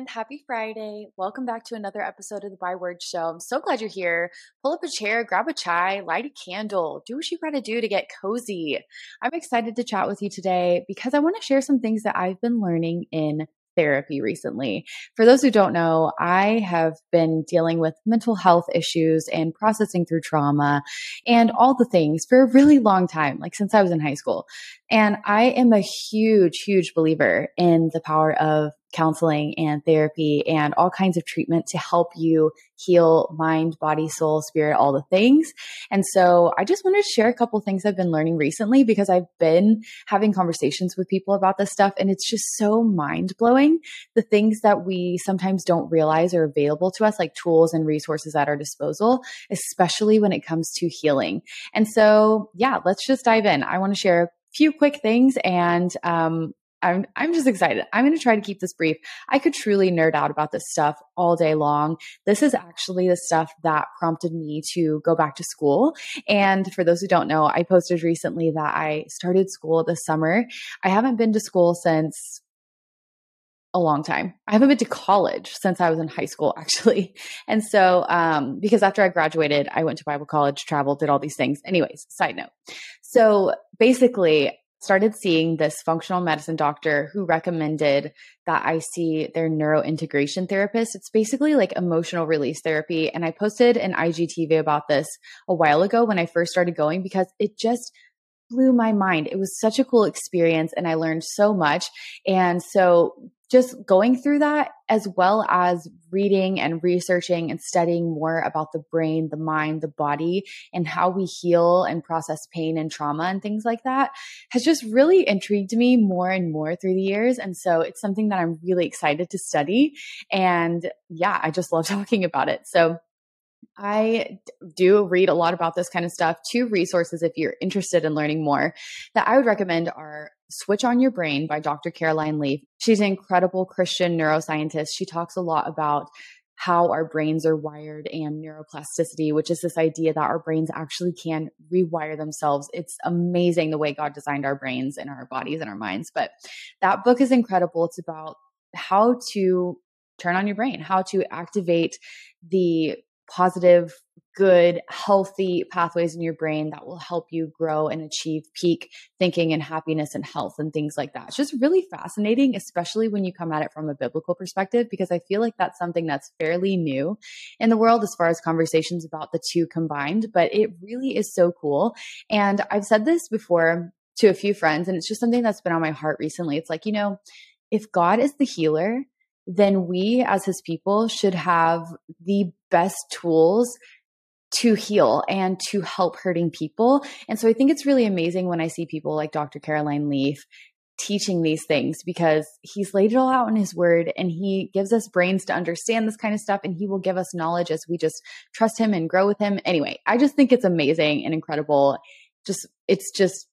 everyone. Happy Friday. Welcome back to another episode of the Byword Show. I'm so glad you're here. Pull up a chair, grab a chai, light a candle, do what you got to do to get cozy. I'm excited to chat with you today because I want to share some things that I've been learning in therapy recently. For those who don't know, I have been dealing with mental health issues and processing through trauma and all the things for a really long time, like since I was in high school. And I am a huge, huge believer in the power of counseling and therapy and all kinds of treatment to help you heal mind, body, soul, spirit, all the things. And so I just wanted to share a couple things I've been learning recently because I've been having conversations with people about this stuff and it's just so mind blowing. The things that we sometimes don't realize are available to us, like tools and resources at our disposal, especially when it comes to healing. And so, yeah, let's just dive in. I want to share a few quick things and um, I'm I'm just excited. I'm going to try to keep this brief. I could truly nerd out about this stuff all day long. This is actually the stuff that prompted me to go back to school. And for those who don't know, I posted recently that I started school this summer. I haven't been to school since a long time. I haven't been to college since I was in high school, actually. And so, um, because after I graduated, I went to Bible college, traveled, did all these things. Anyways, side note. So basically, started seeing this functional medicine doctor who recommended that I see their neurointegration therapist. It's basically like emotional release therapy. And I posted an IGTV about this a while ago when I first started going because it just blew my mind. It was such a cool experience and I learned so much. And so just going through that as well as reading and researching and studying more about the brain, the mind, the body and how we heal and process pain and trauma and things like that has just really intrigued me more and more through the years. And so it's something that I'm really excited to study. And yeah, I just love talking about it. So I do read a lot about this kind of stuff. Two resources, if you're interested in learning more, that I would recommend are Switch on Your Brain by Dr. Caroline Leaf. She's an incredible Christian neuroscientist. She talks a lot about how our brains are wired and neuroplasticity, which is this idea that our brains actually can rewire themselves. It's amazing the way God designed our brains and our bodies and our minds. But that book is incredible. It's about how to turn on your brain, how to activate the positive, good, healthy pathways in your brain that will help you grow and achieve peak thinking and happiness and health and things like that. It's just really fascinating, especially when you come at it from a biblical perspective, because I feel like that's something that's fairly new in the world as far as conversations about the two combined, but it really is so cool. And I've said this before to a few friends, and it's just something that's been on my heart recently. It's like, you know, if God is the healer, then we as his people should have the best tools to heal and to help hurting people. And so I think it's really amazing when I see people like Dr. Caroline Leaf teaching these things because he's laid it all out in his word and he gives us brains to understand this kind of stuff and he will give us knowledge as we just trust him and grow with him. Anyway, I just think it's amazing and incredible. Just it's just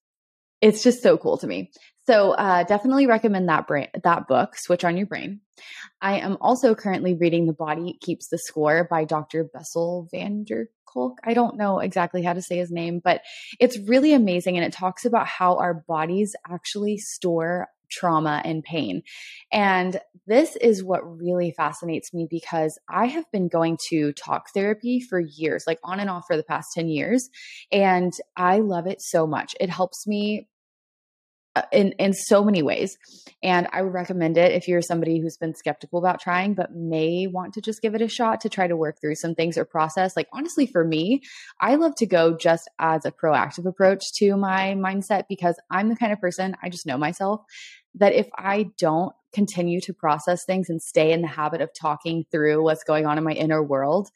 it's just so cool to me. So uh, definitely recommend that brain, that book, Switch on Your Brain. I am also currently reading The Body Keeps the Score by Dr. Bessel van der Kolk. I don't know exactly how to say his name, but it's really amazing. And it talks about how our bodies actually store trauma and pain. And this is what really fascinates me because I have been going to talk therapy for years, like on and off for the past 10 years. And I love it so much. It helps me Uh, in in so many ways. And i would recommend it if you're somebody who's been skeptical about trying but may want to just give it a shot to try to work through some things or process. Like honestly for me i love to go just as a proactive approach to my mindset because i'm the kind of person i just know myself that if i don't continue to process things and stay in the habit of talking through what's going on in my inner world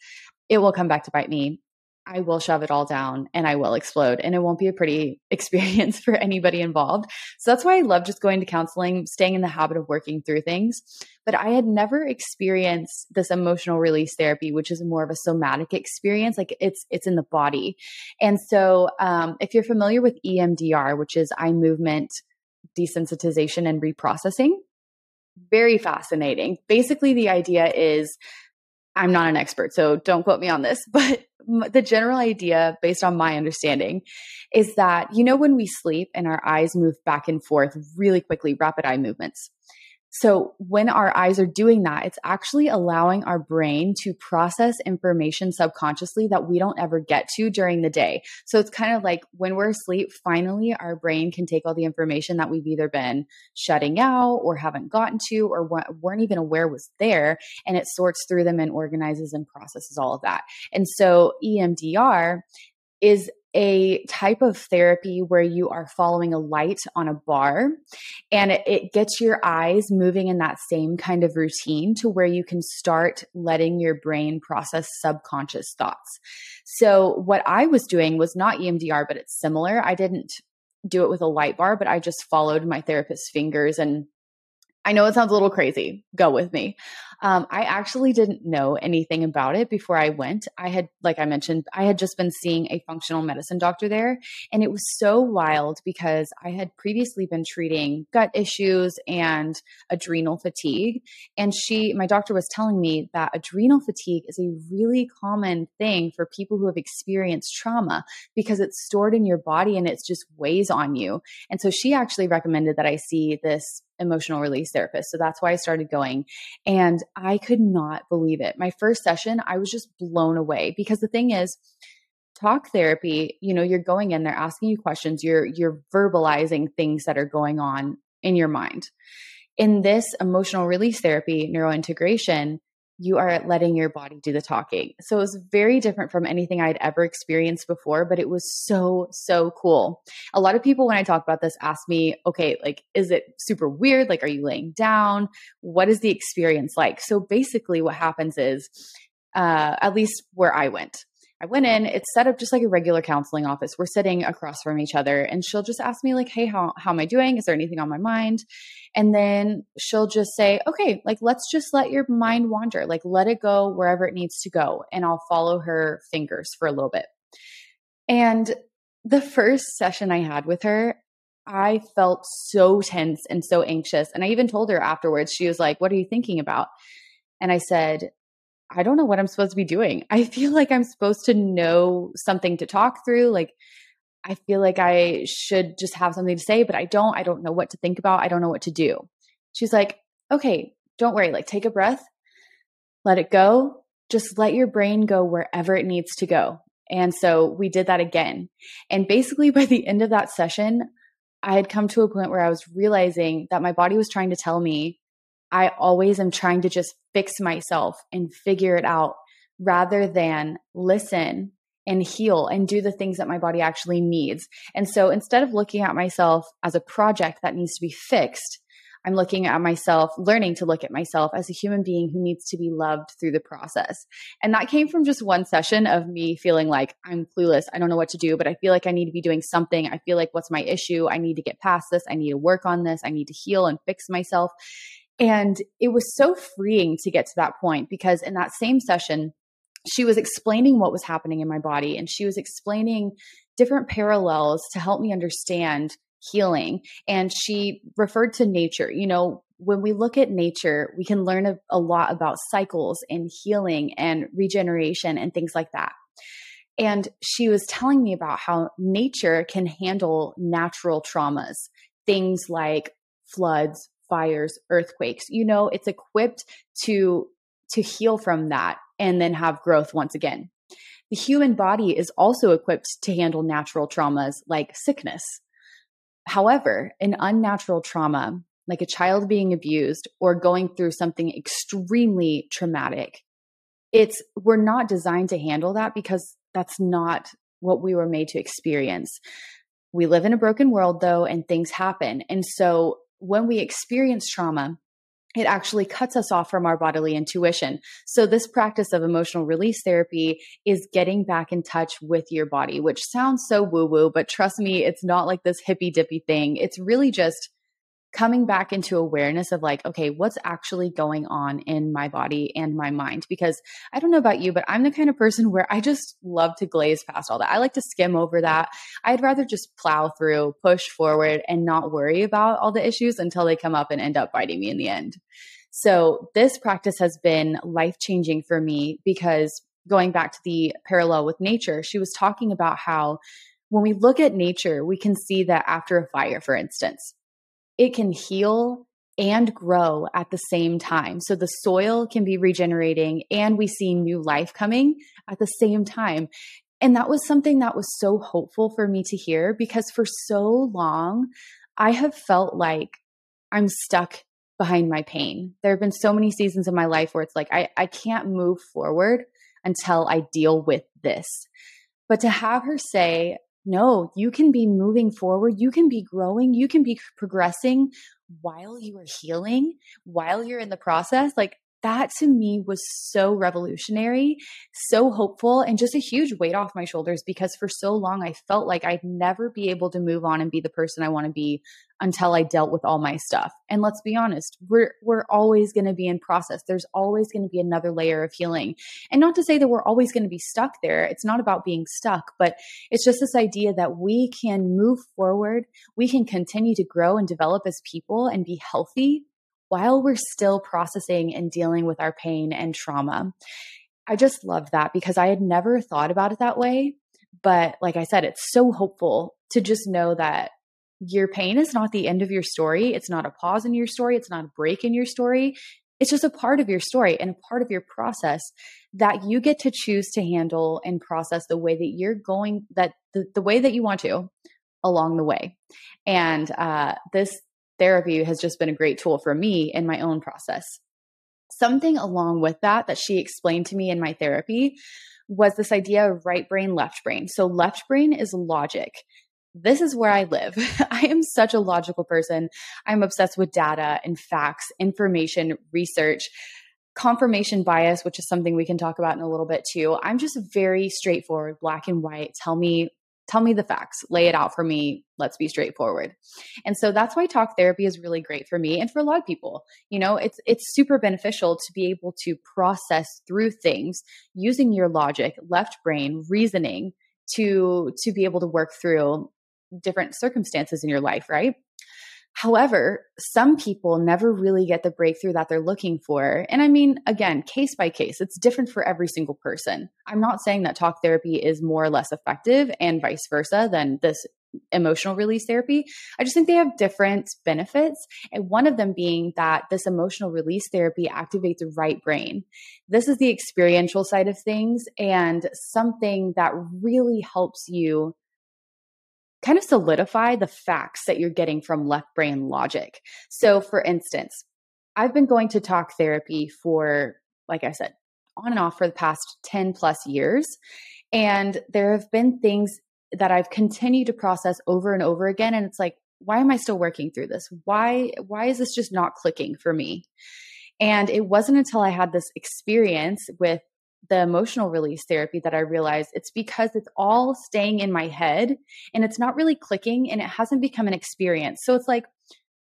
it will come back to bite me I will shove it all down and I will explode. And it won't be a pretty experience for anybody involved. So that's why I love just going to counseling, staying in the habit of working through things. But I had never experienced this emotional release therapy, which is more of a somatic experience. Like it's it's in the body. And so um, if you're familiar with EMDR, which is eye movement desensitization and reprocessing, very fascinating. Basically, the idea is I'm not an expert, so don't quote me on this, but the general idea, based on my understanding, is that, you know, when we sleep and our eyes move back and forth really quickly, rapid eye movements, So when our eyes are doing that, it's actually allowing our brain to process information subconsciously that we don't ever get to during the day. So it's kind of like when we're asleep, finally our brain can take all the information that we've either been shutting out or haven't gotten to or weren't even aware was there and it sorts through them and organizes and processes all of that. And so EMDR is a type of therapy where you are following a light on a bar and it, it, gets your eyes moving in that same kind of routine to where you can start letting your brain process subconscious thoughts. So, what I was doing was not EMDR, but it's similar. I didn't do it with a light bar, but I just followed my therapist's fingers and I know it sounds a little crazy. Go with me. Um, I actually didn't know anything about it before I went. I had, like I mentioned, I had just been seeing a functional medicine doctor there. And it was so wild because I had previously been treating gut issues and adrenal fatigue. And she, my doctor was telling me that adrenal fatigue is a really common thing for people who have experienced trauma because it's stored in your body and it just weighs on you. And so she actually recommended that I see this emotional release therapist. So that's why I started going. And I could not believe it. My first session, I was just blown away because the thing is, talk therapy, you know, you're going in, they're asking you questions, you're you're verbalizing things that are going on in your mind. In this emotional release therapy, neurointegration, you are letting your body do the talking. So it was very different from anything I'd ever experienced before, but it was so, so cool. A lot of people, when I talk about this, ask me, okay, like, is it super weird? Like, are you laying down? What is the experience like? So basically, what happens is, uh, at least where I went, I went in, it's set up just like a regular counseling office. We're sitting across from each other and she'll just ask me like, "Hey, how how am I doing? Is there anything on my mind?" And then she'll just say, "Okay, like let's just let your mind wander. Like let it go wherever it needs to go." And I'll follow her fingers for a little bit. And the first session I had with her, I felt so tense and so anxious. And I even told her afterwards, she was like, What are you thinking about? And I said, I don't know what I'm supposed to be doing. I feel like I'm supposed to know something to talk through. Like, I feel like I should just have something to say, but I don't. I don't know what to think about. I don't know what to do. She's like, okay, don't worry. Like, take a breath, let it go. Just let your brain go wherever it needs to go. And so we did that again. And basically, by the end of that session, I had come to a point where I was realizing that my body was trying to tell me I always am trying to just fix myself and figure it out rather than listen and heal and do the things that my body actually needs. And so instead of looking at myself as a project that needs to be fixed, I'm looking at myself, learning to look at myself as a human being who needs to be loved through the process. And that came from just one session of me feeling like I'm clueless. I don't know what to do, but I feel like I need to be doing something. I feel like what's my issue? I need to get past this. I need to work on this. I need to heal and fix myself. And it was so freeing to get to that point because in that same session, she was explaining what was happening in my body and she was explaining different parallels to help me understand healing. And she referred to nature. You know, when we look at nature, we can learn a, a lot about cycles and healing and regeneration and things like that. And she was telling me about how nature can handle natural traumas, things like floods, fires, earthquakes. You know, it's equipped to to heal from that and then have growth once again. The human body is also equipped to handle natural traumas like sickness. However, an unnatural trauma, like a child being abused or going through something extremely traumatic, it's we're not designed to handle that because that's not what we were made to experience. We live in a broken world though and things happen. And so when we experience trauma, it actually cuts us off from our bodily intuition. So, this practice of emotional release therapy is getting back in touch with your body, which sounds so woo woo, but trust me, it's not like this hippy dippy thing. It's really just coming back into awareness of like, okay, what's actually going on in my body and my mind? Because I don't know about you, but I'm the kind of person where I just love to glaze past all that. I like to skim over that. I'd rather just plow through, push forward, and not worry about all the issues until they come up and end up biting me in the end. So this practice has been life changing for me because going back to the parallel with nature, she was talking about how when we look at nature, we can see that after a fire, for instance, it can heal and grow at the same time. So the soil can be regenerating and we see new life coming at the same time. And that was something that was so hopeful for me to hear because for so long, I have felt like I'm stuck behind my pain. There have been so many seasons in my life where it's like, I, I can't move forward until I deal with this. But to have her say, no, you can be moving forward, you can be growing, you can be progressing while you are healing, while you're in the process. Like that to me was so revolutionary, so hopeful, and just a huge weight off my shoulders because for so long I felt like I'd never be able to move on and be the person I want to be until I dealt with all my stuff. And let's be honest, we're we're always going to be in process. There's always going to be another layer of healing. And not to say that we're always going to be stuck there. It's not about being stuck, but it's just this idea that we can move forward, we can continue to grow and develop as people and be healthy while we're still processing and dealing with our pain and trauma. I just love that because I had never thought about it that way. But like I said, it's so hopeful to just know that your pain is not the end of your story. It's not a pause in your story. It's not a break in your story. It's just a part of your story and a part of your process that you get to choose to handle and process the way that you're going, that the, the way that you want to along the way. And uh, this therapy has just been a great tool for me in my own process. Something along with that that she explained to me in my therapy was this idea of right brain, left brain. So, left brain is logic. This is where I live. I am such a logical person. I'm obsessed with data and facts, information, research confirmation bias, which is something we can talk about in a little bit too. I'm just very straightforward, black and white. Tell me tell me the facts, lay it out for me. Let's be straightforward. And so that's why talk therapy is really great for me and for a lot of people. You know, it's it's super beneficial to be able to process through things using your logic, left brain, reasoning to to be able to work through different circumstances in your life, right? However, some people never really get the breakthrough that they're looking for. And I mean, again, case by case, it's different for every single person. I'm not saying that talk therapy is more or less effective and vice versa than this emotional release therapy. I just think they have different benefits. And one of them being that this emotional release therapy activates the right brain. This is the experiential side of things and something that really helps you kind of solidify the facts that you're getting from left brain logic. So, for instance, I've been going to talk therapy for, like I said, on and off for the past 10 plus years. And there have been things that I've continued to process over and over again. And it's like, why am I still working through this? Why, why is this just not clicking for me? And it wasn't until I had this experience with the emotional release therapy that I realized it's because it's all staying in my head and it's not really clicking and it hasn't become an experience. So it's like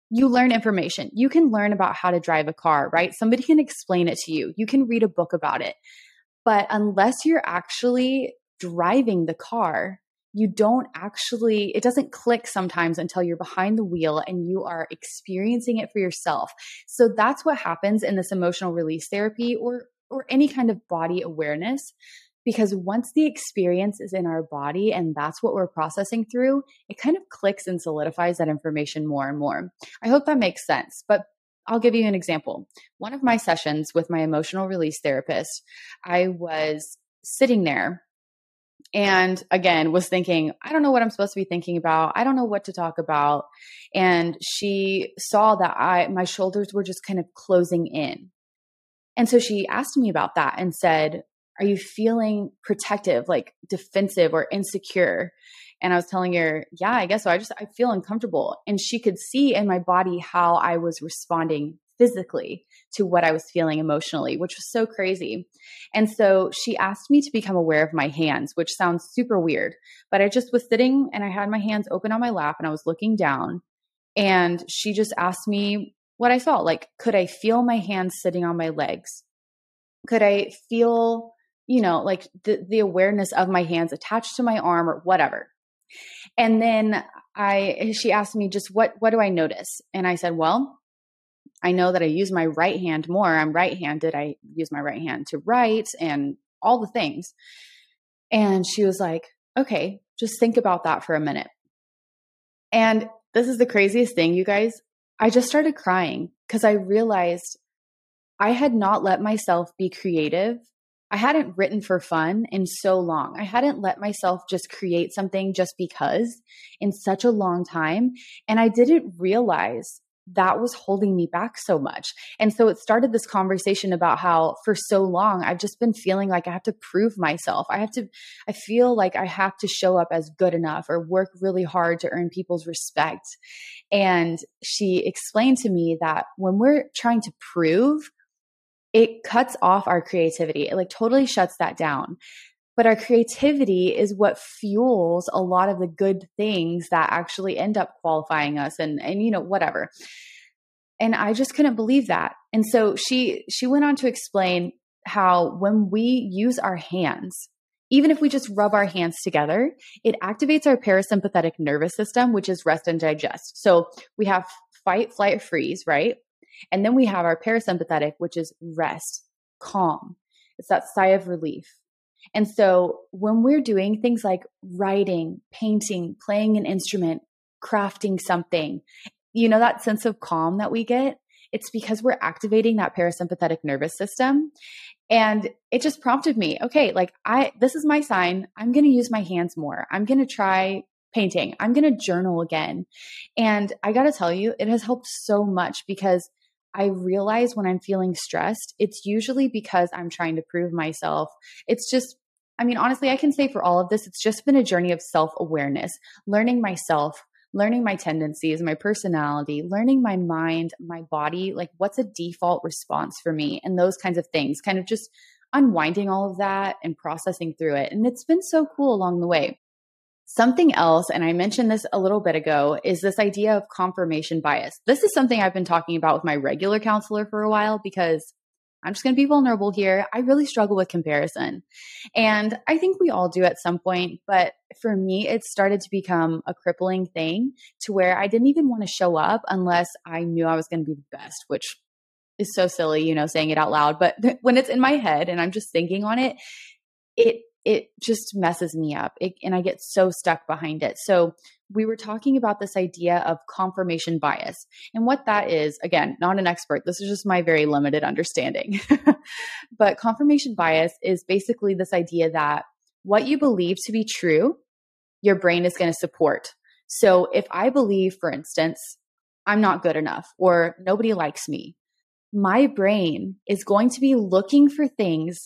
you learn information. You can learn about how to drive a car, right? Somebody can explain it to you. You can read a book about it. But unless you're actually driving the car, you don't actually, it doesn't click sometimes until you're behind the wheel and you are experiencing it for yourself. So that's what happens in this emotional release therapy or or any kind of body awareness because once the experience is in our body and that's what we're processing through, it kind of clicks and solidifies that information more and more. I hope that makes sense. But I'll give you an example. One of my sessions with my emotional release therapist, I was sitting there and again was thinking i don't know what i'm supposed to be thinking about i don't know what to talk about and she saw that i my shoulders were just kind of closing in and so she asked me about that and said, Are you feeling protective, like defensive or insecure? And I was telling her, Yeah, I guess so. I just, I feel uncomfortable. And she could see in my body how I was responding physically to what I was feeling emotionally, which was so crazy. And so she asked me to become aware of my hands, which sounds super weird, but I just was sitting and I had my hands open on my lap and I was looking down. And she just asked me what I felt. Like, could I feel my hands sitting on my legs? Could I feel, you know, like the, the awareness of my hands attached to my arm or whatever? And then I, she asked me just what, what do I notice? And I said, well, I know that I use my right hand more. I'm right handed. I use my right hand to write and all the things. And she was like, okay, just think about that for a minute. And this is the craziest thing, you guys. I just started crying because I realized I had not let myself be creative. I hadn't written for fun in so long. I hadn't let myself just create something just because in such a long time. And I didn't realize that was holding me back so much. And so it started this conversation about how for so long I've just been feeling like I have to prove myself. I have to, I feel like I have to show up as good enough or work really hard to earn people's respect. And she explained to me that when we're trying to prove, it cuts off our creativity. It like totally shuts that down. But our creativity is what fuels a lot of the good things that actually end up qualifying us and and you know whatever. And I just couldn't believe that. And so she she went on to explain how when we use our hands, even if we just rub our hands together, it activates our parasympathetic nervous system, which is rest and digest. So we have fight, flight, freeze, right? And then we have our parasympathetic, which is rest, calm. It's that sigh of relief. And so when we're doing things like writing, painting, playing an instrument, crafting something, you know, that sense of calm that we get, it's because we're activating that parasympathetic nervous system. And it just prompted me, okay, like I, this is my sign. I'm going to use my hands more. I'm going to try painting. I'm going to journal again. And I got to tell you, it has helped so much because I realize when I'm feeling stressed, it's usually because I'm trying to prove myself. It's just, I mean, honestly, I can say for all of this, it's just been a journey of self awareness, learning myself, learning my tendencies, my personality, learning my mind, my body, like what's a default response for me, and those kinds of things, kind of just unwinding all of that and processing through it. And it's been so cool along the way. Something else, and I mentioned this a little bit ago, is this idea of confirmation bias. This is something I've been talking about with my regular counselor for a while because I'm just going to be vulnerable here. I really struggle with comparison. And I think we all do at some point. But for me, it started to become a crippling thing to where I didn't even want to show up unless I knew I was going to be the best, which is so silly, you know, saying it out loud. But when it's in my head and I'm just thinking on it, it it just messes me up it, and I get so stuck behind it. So, we were talking about this idea of confirmation bias. And what that is, again, not an expert, this is just my very limited understanding. but confirmation bias is basically this idea that what you believe to be true, your brain is going to support. So, if I believe, for instance, I'm not good enough or nobody likes me, my brain is going to be looking for things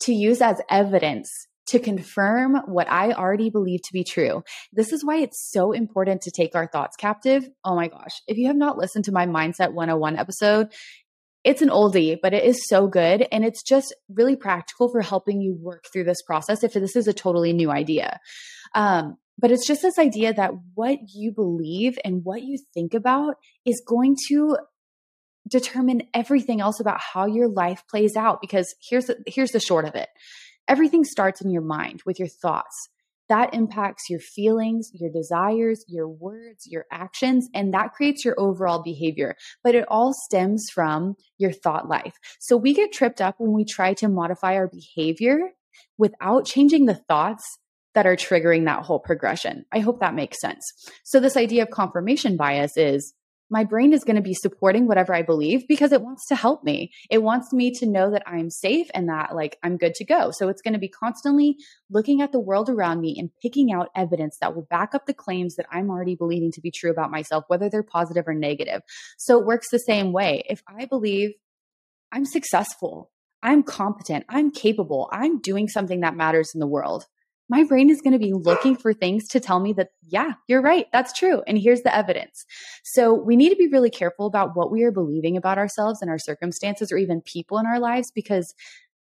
to use as evidence to confirm what I already believe to be true. This is why it's so important to take our thoughts captive. Oh my gosh. If you have not listened to my Mindset 101 episode, it's an oldie, but it is so good. And it's just really practical for helping you work through this process if this is a totally new idea. Um, but it's just this idea that what you believe and what you think about is going to determine everything else about how your life plays out because here's the, here's the short of it. Everything starts in your mind with your thoughts. That impacts your feelings, your desires, your words, your actions, and that creates your overall behavior. But it all stems from your thought life. So we get tripped up when we try to modify our behavior without changing the thoughts that are triggering that whole progression. I hope that makes sense. So, this idea of confirmation bias is my brain is going to be supporting whatever I believe because it wants to help me. It wants me to know that I'm safe and that like I'm good to go. So it's going to be constantly looking at the world around me and picking out evidence that will back up the claims that I'm already believing to be true about myself, whether they're positive or negative. So it works the same way. If I believe I'm successful, I'm competent, I'm capable, I'm doing something that matters in the world my brain is going to be looking for things to tell me that, yeah, you're right. That's true. And here's the evidence. So we need to be really careful about what we are believing about ourselves and our circumstances or even people in our lives because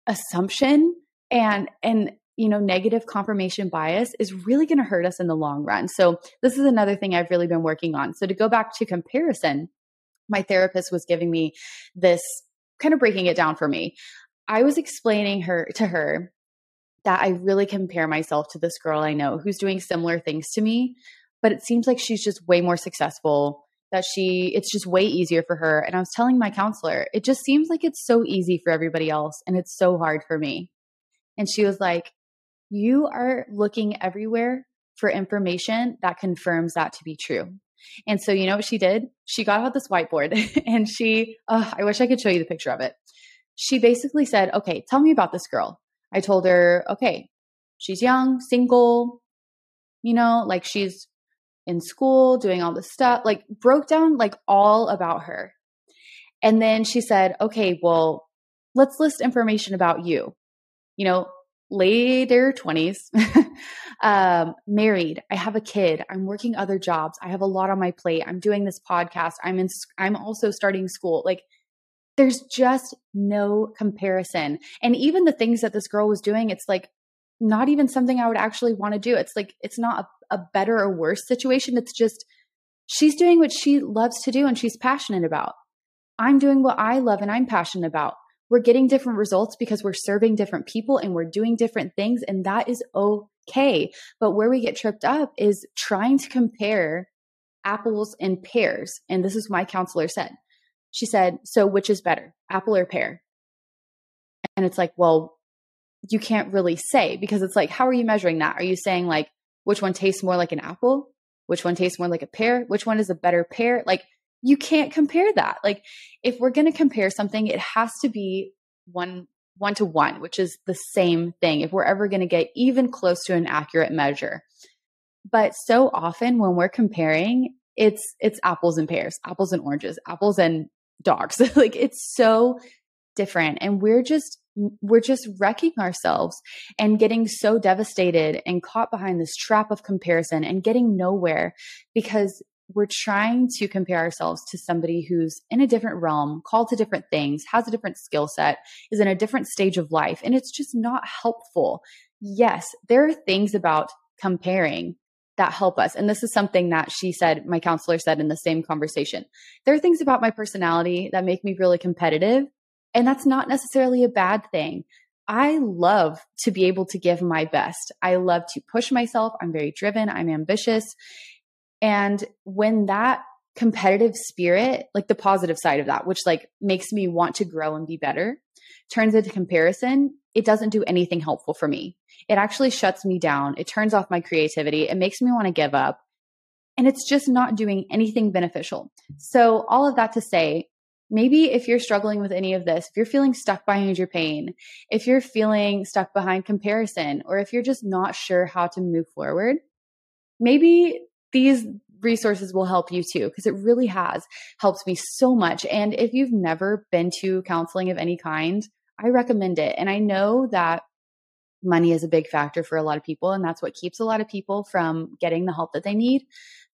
assumption and, and, you know, negative confirmation bias is really going to hurt us in the long run. So this is another thing I've really been working on. So to go back to comparison, my therapist was giving me this kind of breaking it down for me. I was explaining her to her that I really compare myself to this girl I know who's doing similar things to me, but it seems like she's just way more successful. That she, it's just way easier for her. And I was telling my counselor, it just seems like it's so easy for everybody else and it's so hard for me. And she was like, You are looking everywhere for information that confirms that to be true. And so, you know what she did? She got out this whiteboard and she, oh, I wish I could show you the picture of it. She basically said, okay, tell me about this girl. I told her, okay, she's young, single, you know, like she's in school, doing all this stuff, like broke down like all about her. And then she said, okay, well, let's list information about you. You know, later 20s, um, married. I have a kid. I'm working other jobs. I have a lot on my plate. I'm doing this podcast. I'm in, I'm also starting school. Like, there's just no comparison. And even the things that this girl was doing, it's like not even something I would actually want to do. It's like, it's not a, a better or worse situation. It's just, she's doing what she loves to do and she's passionate about. I'm doing what I love and I'm passionate about we're getting different results because we're serving different people and we're doing different things, and that is okay. But where we get tripped up is trying to compare apples and pears. And this is my counselor said. She said, So which is better, apple or pear? And it's like, well, you can't really say because it's like, how are you measuring that? Are you saying like which one tastes more like an apple? Which one tastes more like a pear? Which one is a better pear? Like, you can't compare that. Like if we're going to compare something, it has to be one one to one, which is the same thing if we're ever going to get even close to an accurate measure. But so often when we're comparing, it's it's apples and pears, apples and oranges, apples and dogs. like it's so different and we're just we're just wrecking ourselves and getting so devastated and caught behind this trap of comparison and getting nowhere because we're trying to compare ourselves to somebody who's in a different realm, called to different things, has a different skill set, is in a different stage of life, and it's just not helpful. Yes, there are things about comparing that help us. And this is something that she said, my counselor said in the same conversation. There are things about my personality that make me really competitive, and that's not necessarily a bad thing. I love to be able to give my best. I love to push myself. I'm very driven. I'm ambitious. And when that competitive spirit, like the positive side of that, which like makes me want to grow and be better, turns into comparison, it doesn't do anything helpful for me. It actually shuts me down. It turns off my creativity. It makes me want to give up. And it's just not doing anything beneficial. So, all of that to say, maybe if you're struggling with any of this, if you're feeling stuck behind your pain, if you're feeling stuck behind comparison, or if you're just not sure how to move forward, maybe these resources will help you too because it really has helped me so much and if you've never been to counseling of any kind i recommend it and i know that money is a big factor for a lot of people and that's what keeps a lot of people from getting the help that they need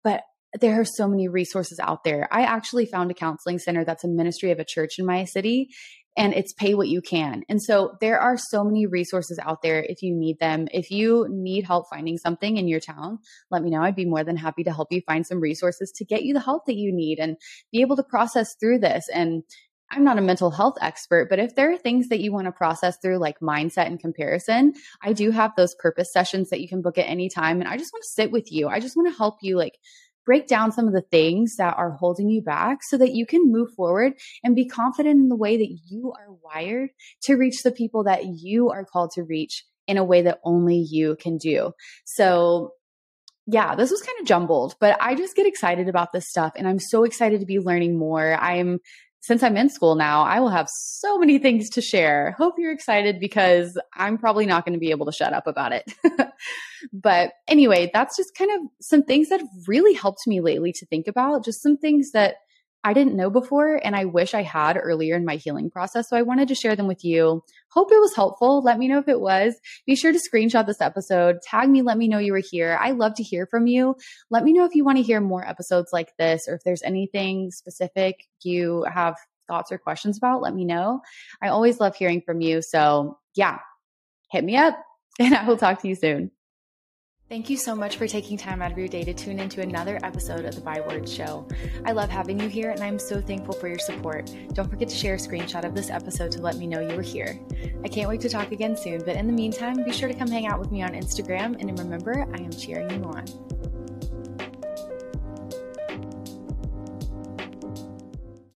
but there are so many resources out there. I actually found a counseling center that's a ministry of a church in my city and it's pay what you can. And so there are so many resources out there if you need them. If you need help finding something in your town, let me know. I'd be more than happy to help you find some resources to get you the help that you need and be able to process through this. And I'm not a mental health expert, but if there are things that you want to process through, like mindset and comparison, I do have those purpose sessions that you can book at any time. And I just want to sit with you. I just want to help you, like, break down some of the things that are holding you back so that you can move forward and be confident in the way that you are wired to reach the people that you are called to reach in a way that only you can do. So, yeah, this was kind of jumbled, but I just get excited about this stuff and I'm so excited to be learning more. I'm since I'm in school now, I will have so many things to share. Hope you're excited because I'm probably not going to be able to shut up about it. but anyway, that's just kind of some things that have really helped me lately to think about, just some things that I didn't know before and I wish I had earlier in my healing process. So I wanted to share them with you. Hope it was helpful. Let me know if it was. Be sure to screenshot this episode, tag me, let me know you were here. I love to hear from you. Let me know if you want to hear more episodes like this or if there's anything specific you have thoughts or questions about, let me know. I always love hearing from you. So yeah, hit me up and I will talk to you soon. Thank you so much for taking time out of your day to tune into another episode of the Byword Show. I love having you here and I'm so thankful for your support. Don't forget to share a screenshot of this episode to let me know you were here. I can't wait to talk again soon, but in the meantime, be sure to come hang out with me on Instagram and remember, I am cheering you on.